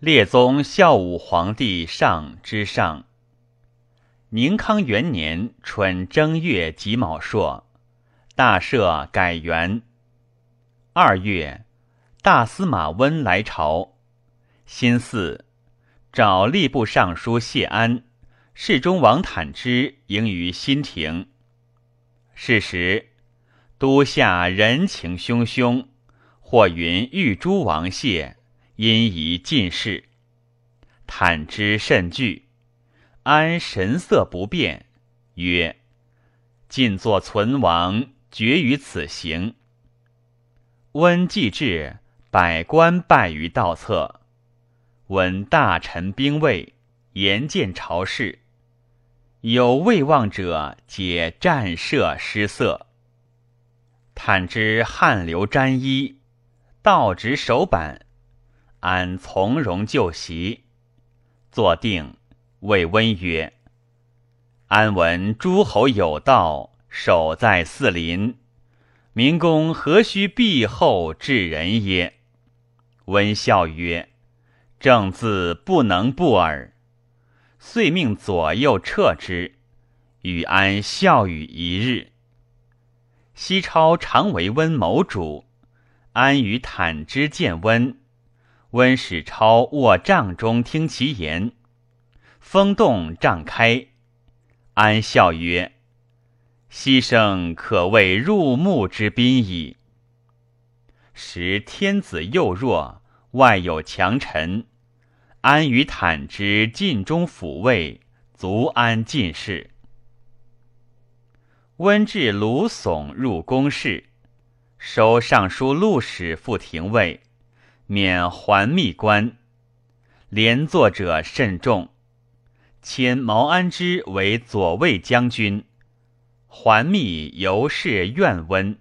列宗孝武皇帝上之上。宁康元年春正月己卯朔，大赦改元。二月，大司马温来朝。新巳，找吏部尚书谢安、侍中王坦之迎于新亭。是时，都下人情汹汹，或云玉珠王谢。因疑进士，坦之甚惧，安神色不变，曰：“尽作存亡，决于此行。”温既至，百官拜于道侧。闻大臣兵卫，言见朝事，有未望者，皆战射失色。坦之汗流沾衣，道执手板。安从容就席，坐定，谓温曰：“安闻诸侯有道，守在四邻，民公何须避后至人耶？”温笑曰：“正字不能不耳。”遂命左右撤之，与安笑语一日。西超常为温谋主，安与坦之见温。温使超卧帐中听其言，风动帐开，安笑曰：“牺牲可谓入木之宾矣。”时天子幼弱，外有强臣，安与坦之尽忠抚慰，足安进士。温至卢耸入宫室，收尚书录史赴廷尉。免还密官，连坐者甚众。迁毛安之为左卫将军，还密由是愿温。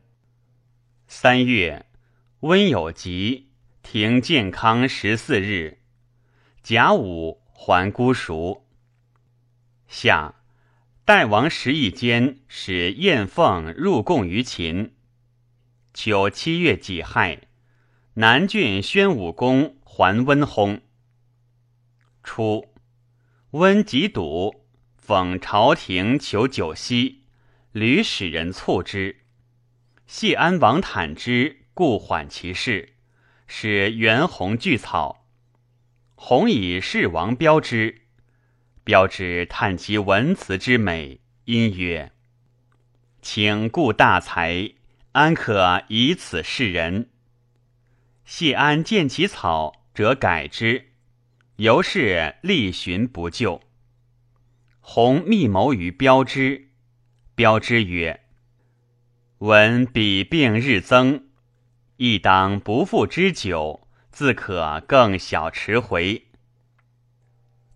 三月，温有疾，停健康十四日。甲午，还孤熟。夏，代王时义间使燕凤入贡于秦。九七月己亥。南郡宣武公还温薨。初，温疾笃，讽朝廷求酒息，屡使人促之。谢安王坦之故缓其事，使袁弘具草。弘以世王标之，标之叹其文辞之美，因曰：“请顾大才，安可以此示人？”谢安见其草，则改之，由是力寻不救。弘密谋于标之，标之曰：“闻彼病日增，亦当不复之久，自可更小迟回。”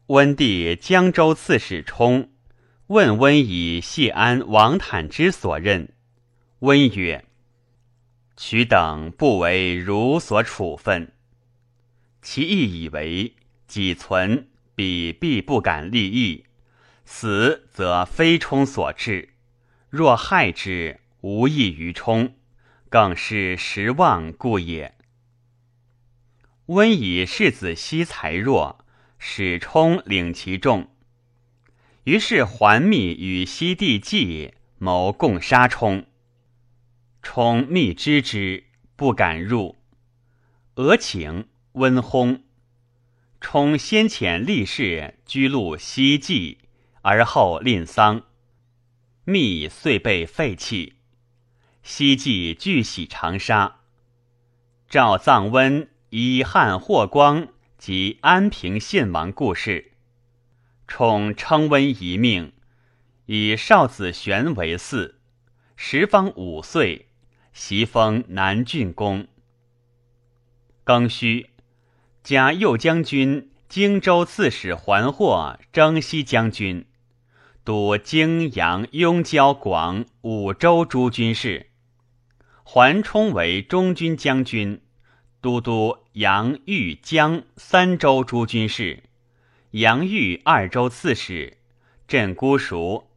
温帝江州刺史冲问温以谢安、王坦之所任，温曰。取等不为如所处分，其意以为己存，彼必不敢立意；死则非冲所致。若害之，无益于冲，更是实望故也。温以世子熙才弱，使冲领其众，于是桓密与西帝计谋共杀冲。冲密知之，不敢入。俄请温薨。冲先遣力士居录西祭，而后吝丧。密遂被废弃。西祭俱喜长沙。赵藏温以汉霍光及安平献王故事。冲称温一命，以少子玄为嗣，时方五岁。袭封南郡公。庚戌，加右将军、荆州刺史桓获征西将军，督荆阳、雍郊、广五州诸军事。桓冲为中军将军，都督杨、豫、江三州诸军事，杨豫二州刺史，镇姑熟。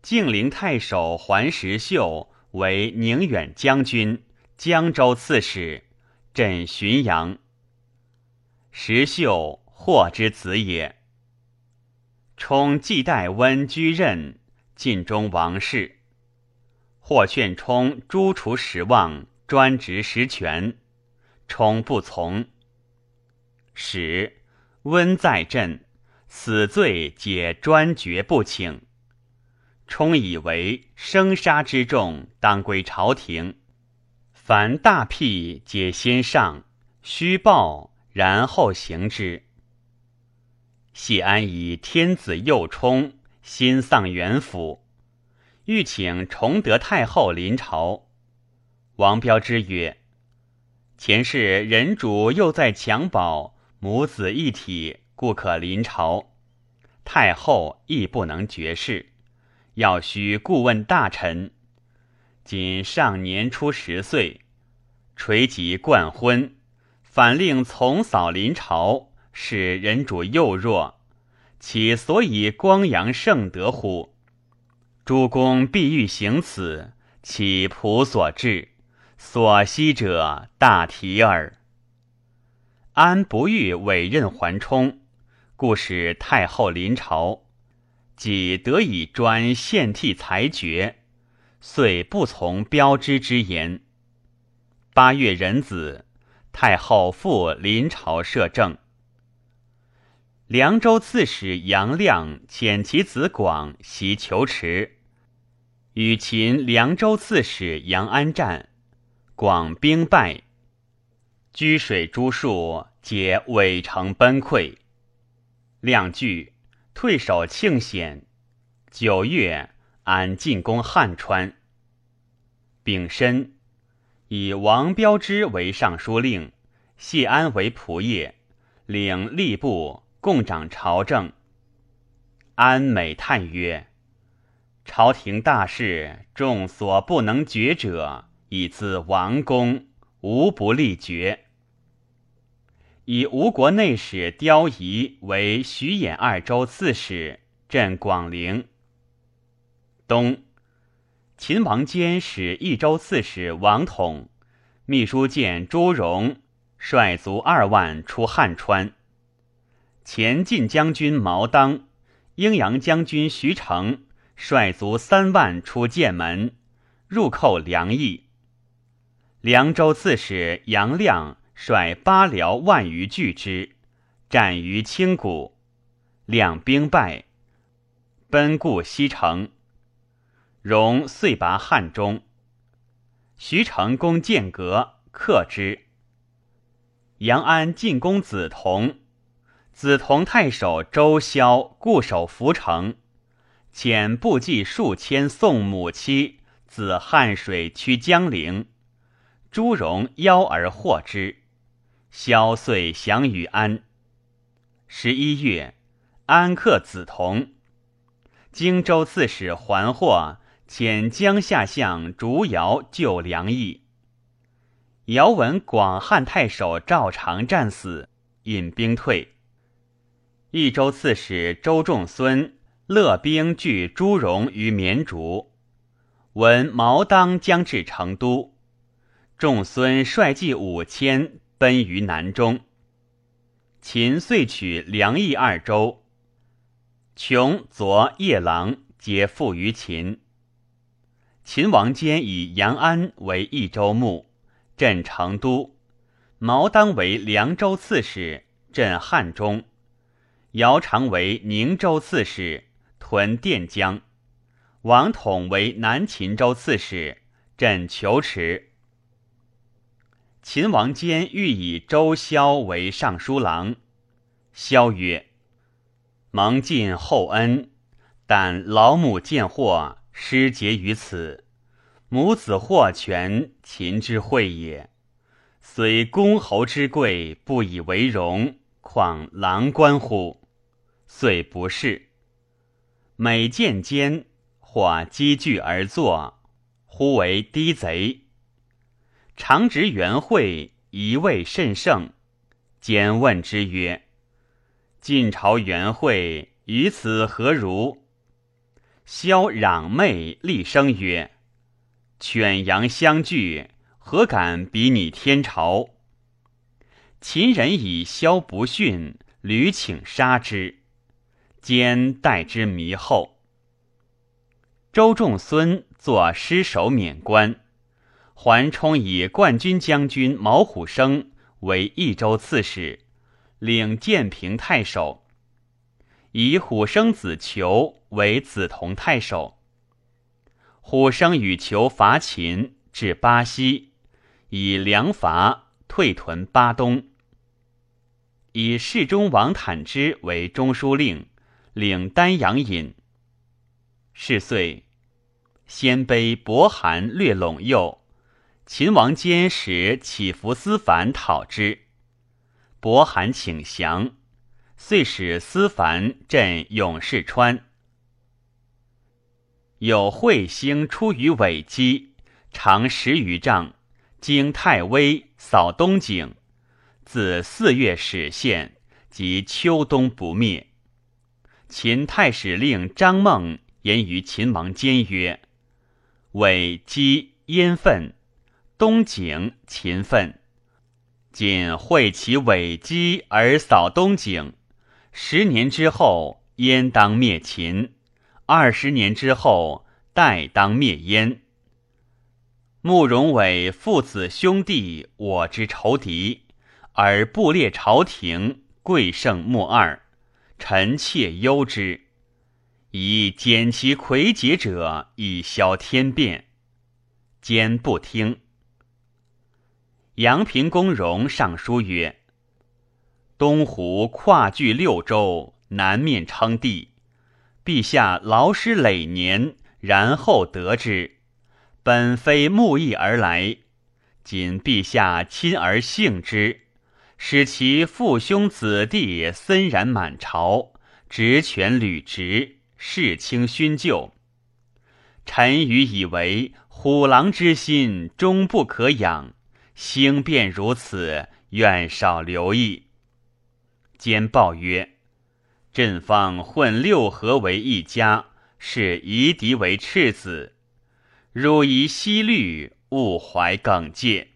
晋陵太守桓石秀。为宁远将军、江州刺史，镇浔阳。石秀霍之子也。冲继代温居任晋中王室，霍劝冲诛除时望，专职实权，冲不从。使温在镇，死罪解专决不请。冲以为生杀之重，当归朝廷。凡大辟，皆先上，虚报，然后行之。谢安以天子幼冲，心丧元府，欲请崇德太后临朝。王彪之曰：“前世人主又在襁褓，母子一体，故可临朝。太后亦不能绝世，要须顾问大臣。”仅上年初十岁，垂及冠婚，反令从嫂临朝，使人主幼弱，其所以光阳盛德乎？诸公必欲行此，岂仆所至？所惜者大体耳。安不欲委任桓冲，故使太后临朝，己得以专献替裁决。遂不从标之之言。八月壬子，太后复临朝摄政。凉州刺史杨亮遣其子广袭求池，与秦凉州刺史杨安战，广兵败，居水诸戍皆伪城崩溃。亮惧，退守庆显。九月。安进攻汉川，丙申，以王彪之为尚书令，谢安为仆射，领吏部，共掌朝政。安美叹曰：“朝廷大事，众所不能决者，以自王公，无不力决。”以吴国内史刁仪为徐兖二州刺史，镇广陵。冬，秦王坚使益州刺史王统、秘书监朱荣率卒二万出汉川。前晋将军毛当、阴阳将军徐成率卒三万出剑门，入寇梁邑。凉州刺史杨亮率八辽万余拒之，战于青谷，两兵败，奔固西城。荣遂拔汉中，徐成攻剑阁，克之。杨安进攻梓潼，梓潼太守周萧固守涪城，遣部骑数千送母妻，子汉水驱江陵。朱荣邀而获之，萧遂降于安。十一月，安克梓潼，荆州刺史桓获。遣江夏相竹瑶救梁邑。遥闻广汉太守赵常战死，引兵退。益州刺史周仲孙勒兵拒朱荣于绵竹，闻毛当将至成都，仲孙率骑五千奔于南中。秦遂取梁益二州，琼、左、夜郎皆附于秦。秦王坚以杨安为益州牧，镇成都；毛当为凉州刺史，镇汉中；姚常为宁州刺史，屯垫江；王统为南秦州刺史，镇求池。秦王坚欲以周萧为尚书郎，萧曰：“蒙尽厚恩，但老母见祸。”失节于此，母子获全，秦之惠也。虽公侯之贵，不以为荣，况郎官乎？遂不是。每见奸，或积聚而坐，呼为低贼。常执元会，一味甚盛。兼问之曰：“晋朝元会于此何如？”萧攘妹厉声曰：“犬羊相聚，何敢比拟天朝？”秦人以萧不逊，屡请杀之，兼待之弥后。周仲孙作失守免官，桓冲以冠军将军毛虎生为益州刺史，领建平太守，以虎生子裘为梓潼太守。虎生与裘伐秦，至巴西，以粮伐，退屯巴东。以侍中王坦之为中书令，领丹阳尹。是岁，鲜卑伯韩略陇右，秦王坚使起伏思凡讨之，伯韩请降，遂使思凡镇永世川。有彗星出于尾基，长十余丈，经太微，扫东景。自四月始现，及秋冬不灭。秦太史令张孟言于秦王坚曰：“尾基烟愤，东景勤奋。仅会其尾基而扫东景，十年之后，燕当灭秦。”二十年之后，代当灭燕。慕容伟父子兄弟，我之仇敌，而布列朝廷，贵盛莫二，臣妾忧之。以减其魁杰者，以消天变。坚不听。阳平公荣上书曰：“东湖跨据六州，南面称帝。”陛下劳师累年，然后得之，本非慕义而来，仅陛下亲而幸之，使其父兄子弟森然满朝，职权履职，世卿勋旧。臣愚以为虎狼之心终不可养，兴变如此，愿少留意。兼报曰。朕方混六合为一家，视夷狄为赤子。汝宜息虑，勿怀耿介。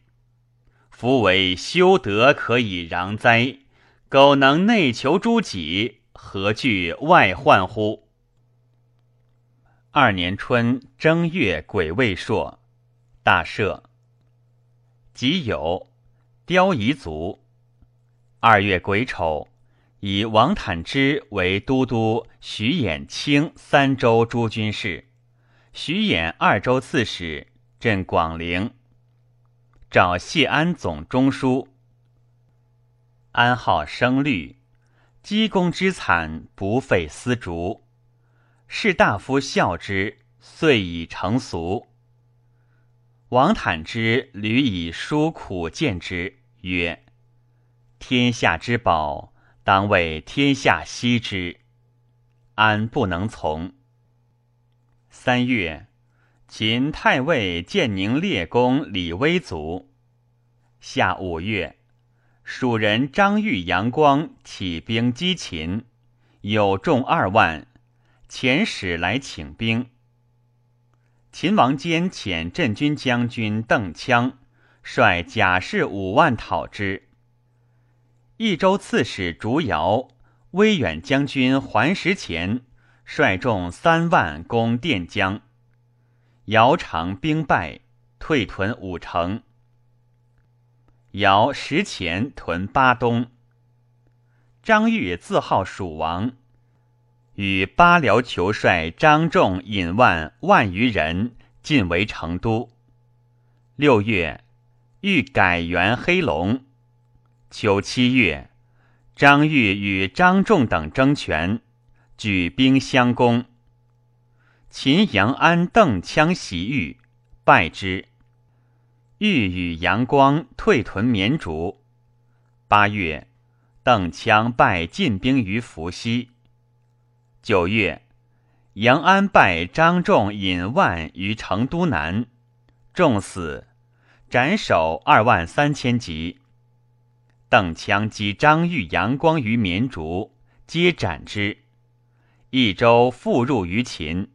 夫为修德可以攘灾，苟能内求诸己，何惧外患乎？二年春正月癸未朔，大赦。己有，雕夷族。二月癸丑。以王坦之为都督徐衍清三州诸军事，徐衍二州刺史，镇广陵。召谢安总中书。安好生虑，积功之惨，不费丝竹。士大夫笑之，遂已成俗。王坦之屡以书苦谏之，曰：“天下之宝。”当为天下惜之，安不能从。三月，秦太尉建宁列公李威卒。夏五月，蜀人张玉、杨光起兵击秦，有众二万，遣使来请兵。秦王坚遣镇军将军邓羌率甲士五万讨之。益州刺史竹瑶、威远将军桓石前率众三万攻垫江，姚长兵败，退屯五城。姚石前屯巴东。张玉自号蜀王，与巴辽酋帅张仲引万万余人进围成都。六月，欲改元黑龙。秋七月，张玉与张仲等争权，举兵相攻。秦阳安、邓羌袭玉，败之。玉与杨光退屯绵竹。八月，邓羌败进兵于伏羲。九月，杨安败张仲尹万于成都南，众死，斩首二万三千级。邓羌击张玉、杨光于绵竹，皆斩之。益州复入于秦。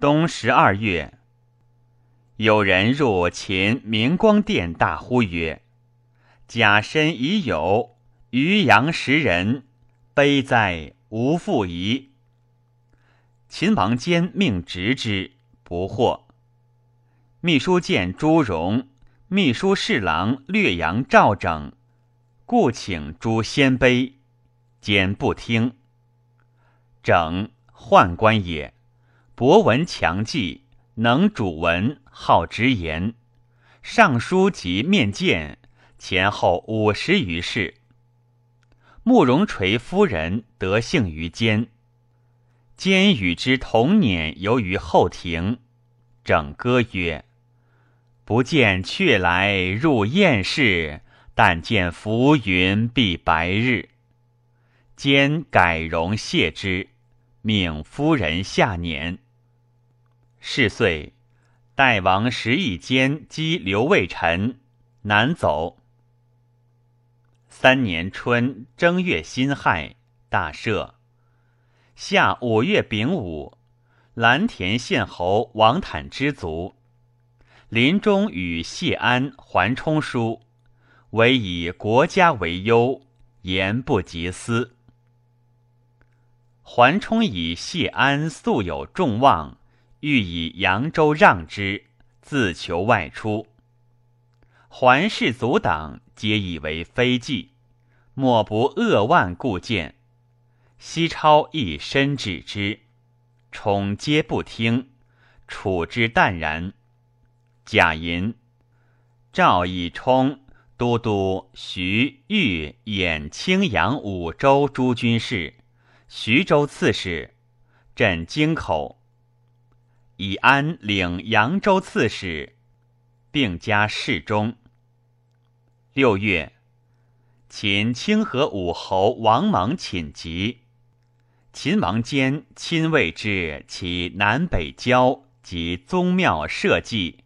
冬十二月，有人入秦明光殿，大呼曰：“甲申已有，于阳十人，悲哉，无复疑。秦王坚命执之，不获。秘书监朱荣、秘书侍郎略阳赵整，故请诛鲜卑，坚不听。整宦官也，博闻强记，能主文，好直言。上书及面见，前后五十余事。慕容垂夫人得幸于坚，坚与之同年游于后庭，整歌曰：“不见雀来入燕市，但见浮云蔽白日。”坚改容谢之，命夫人下辇。是岁。代王时义坚击刘卫臣，南走。三年春正月辛亥，大赦。夏五月丙午，蓝田县侯王坦之卒。临终与谢安、桓冲书，唯以国家为忧，言不及私。桓冲以谢安素有众望。欲以扬州让之，自求外出。桓氏阻挡，皆以为非计，莫不扼腕故谏。西超亦深止之，宠皆不听，处之淡然。贾银、赵以冲都督徐、豫、兖、青阳五州诸军事，徐州刺史，镇京口。以安领扬州刺史，并加侍中。六月，秦清河武侯王莽寝疾，秦王坚亲为之其南北郊及宗庙社稷，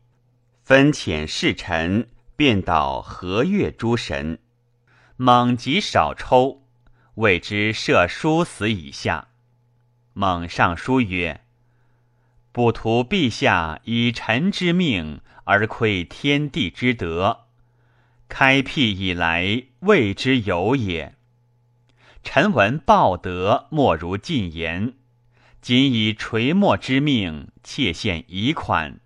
分遣侍臣遍导河岳诸神。猛疾少抽，谓之设书死以下。猛上书曰。不图陛下以臣之命而窥天地之德，开辟以来未之有也。臣闻报德莫如进言，今以垂墨之命，切献遗款。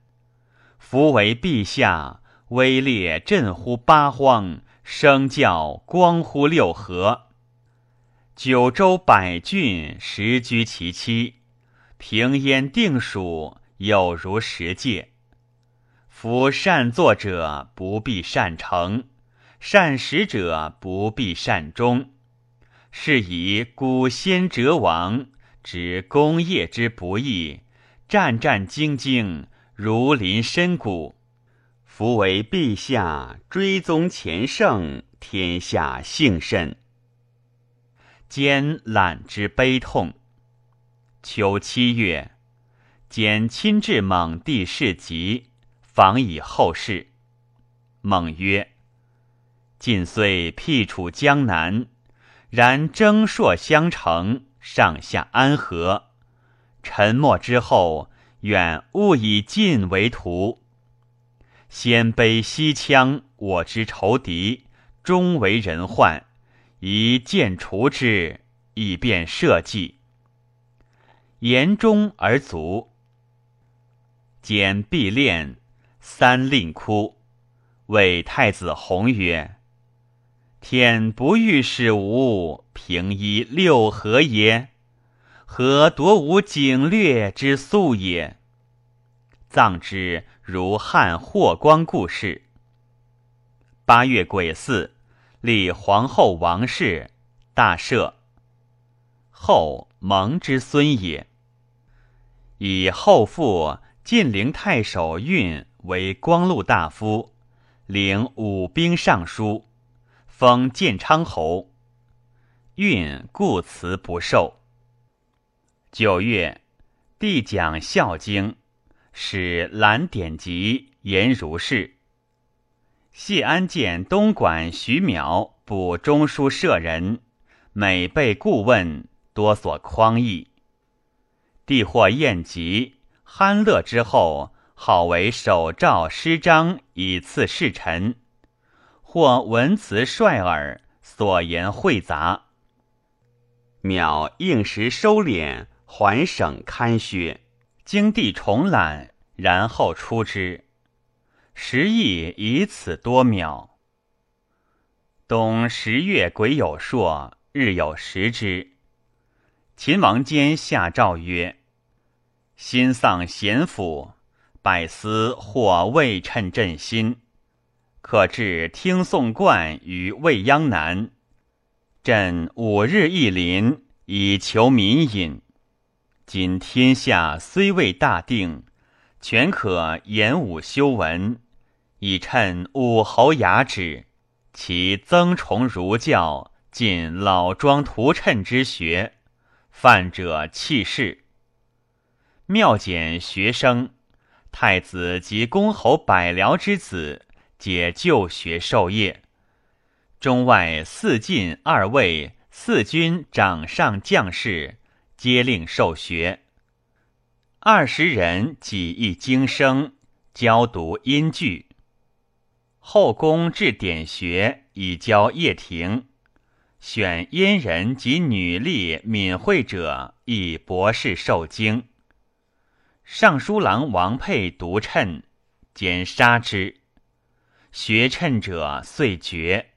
夫为陛下威烈震乎八荒，声教光乎六合，九州百郡实居其七。平焉定属，有如石界。夫善作者不必善成，善始者不必善终。是以古先哲王知功业之不易，战战兢兢，如临深谷。夫为陛下追宗前圣，天下幸甚。兼览之悲痛。秋七月，简亲至蒙帝事疾，访以后事。蒙曰：“晋虽辟处江南，然征朔相承，上下安和。沉默之后，愿勿以晋为图。鲜卑西羌，我之仇敌，终为人患，宜见除之，以便社稷。”言中而足。简必练三令哭，谓太子弘曰：“天不欲使吾平一六合也？何夺吾景略之素也？”葬之如汉霍光故事。八月癸巳，立皇后王氏，大赦。后蒙之孙也。以后父晋陵太守运为光禄大夫，领武兵尚书，封建昌侯。运故辞不受。九月，帝讲《孝经》，使览典籍，言如是。谢安见东莞徐邈补中书舍人，每被顾问，多所匡议。帝获宴集，酣乐之后，好为手诏诗章以赐侍臣。或文辞率耳，所言晦杂。渺应时收敛，还省堪削，经地重览，然后出之。时亦以此多渺。冬十月癸酉朔，日有食之。秦王坚下诏曰：“心丧贤府，百司或未称朕心，可至听讼观于未央南。朕五日一临，以求民隐。今天下虽未大定，全可演武修文，以趁武侯雅旨。”其增崇儒教，尽老庄屠谶之学，犯者弃世。妙简学生，太子及公侯百僚之子，皆就学授业。中外四进二位、四军掌上将士，皆令授学。二十人几一经生，教读音句。后宫置典学以教掖庭，选阉人及女吏敏慧者，以博士受经。尚书郎王佩独称，兼杀之。学称者遂绝。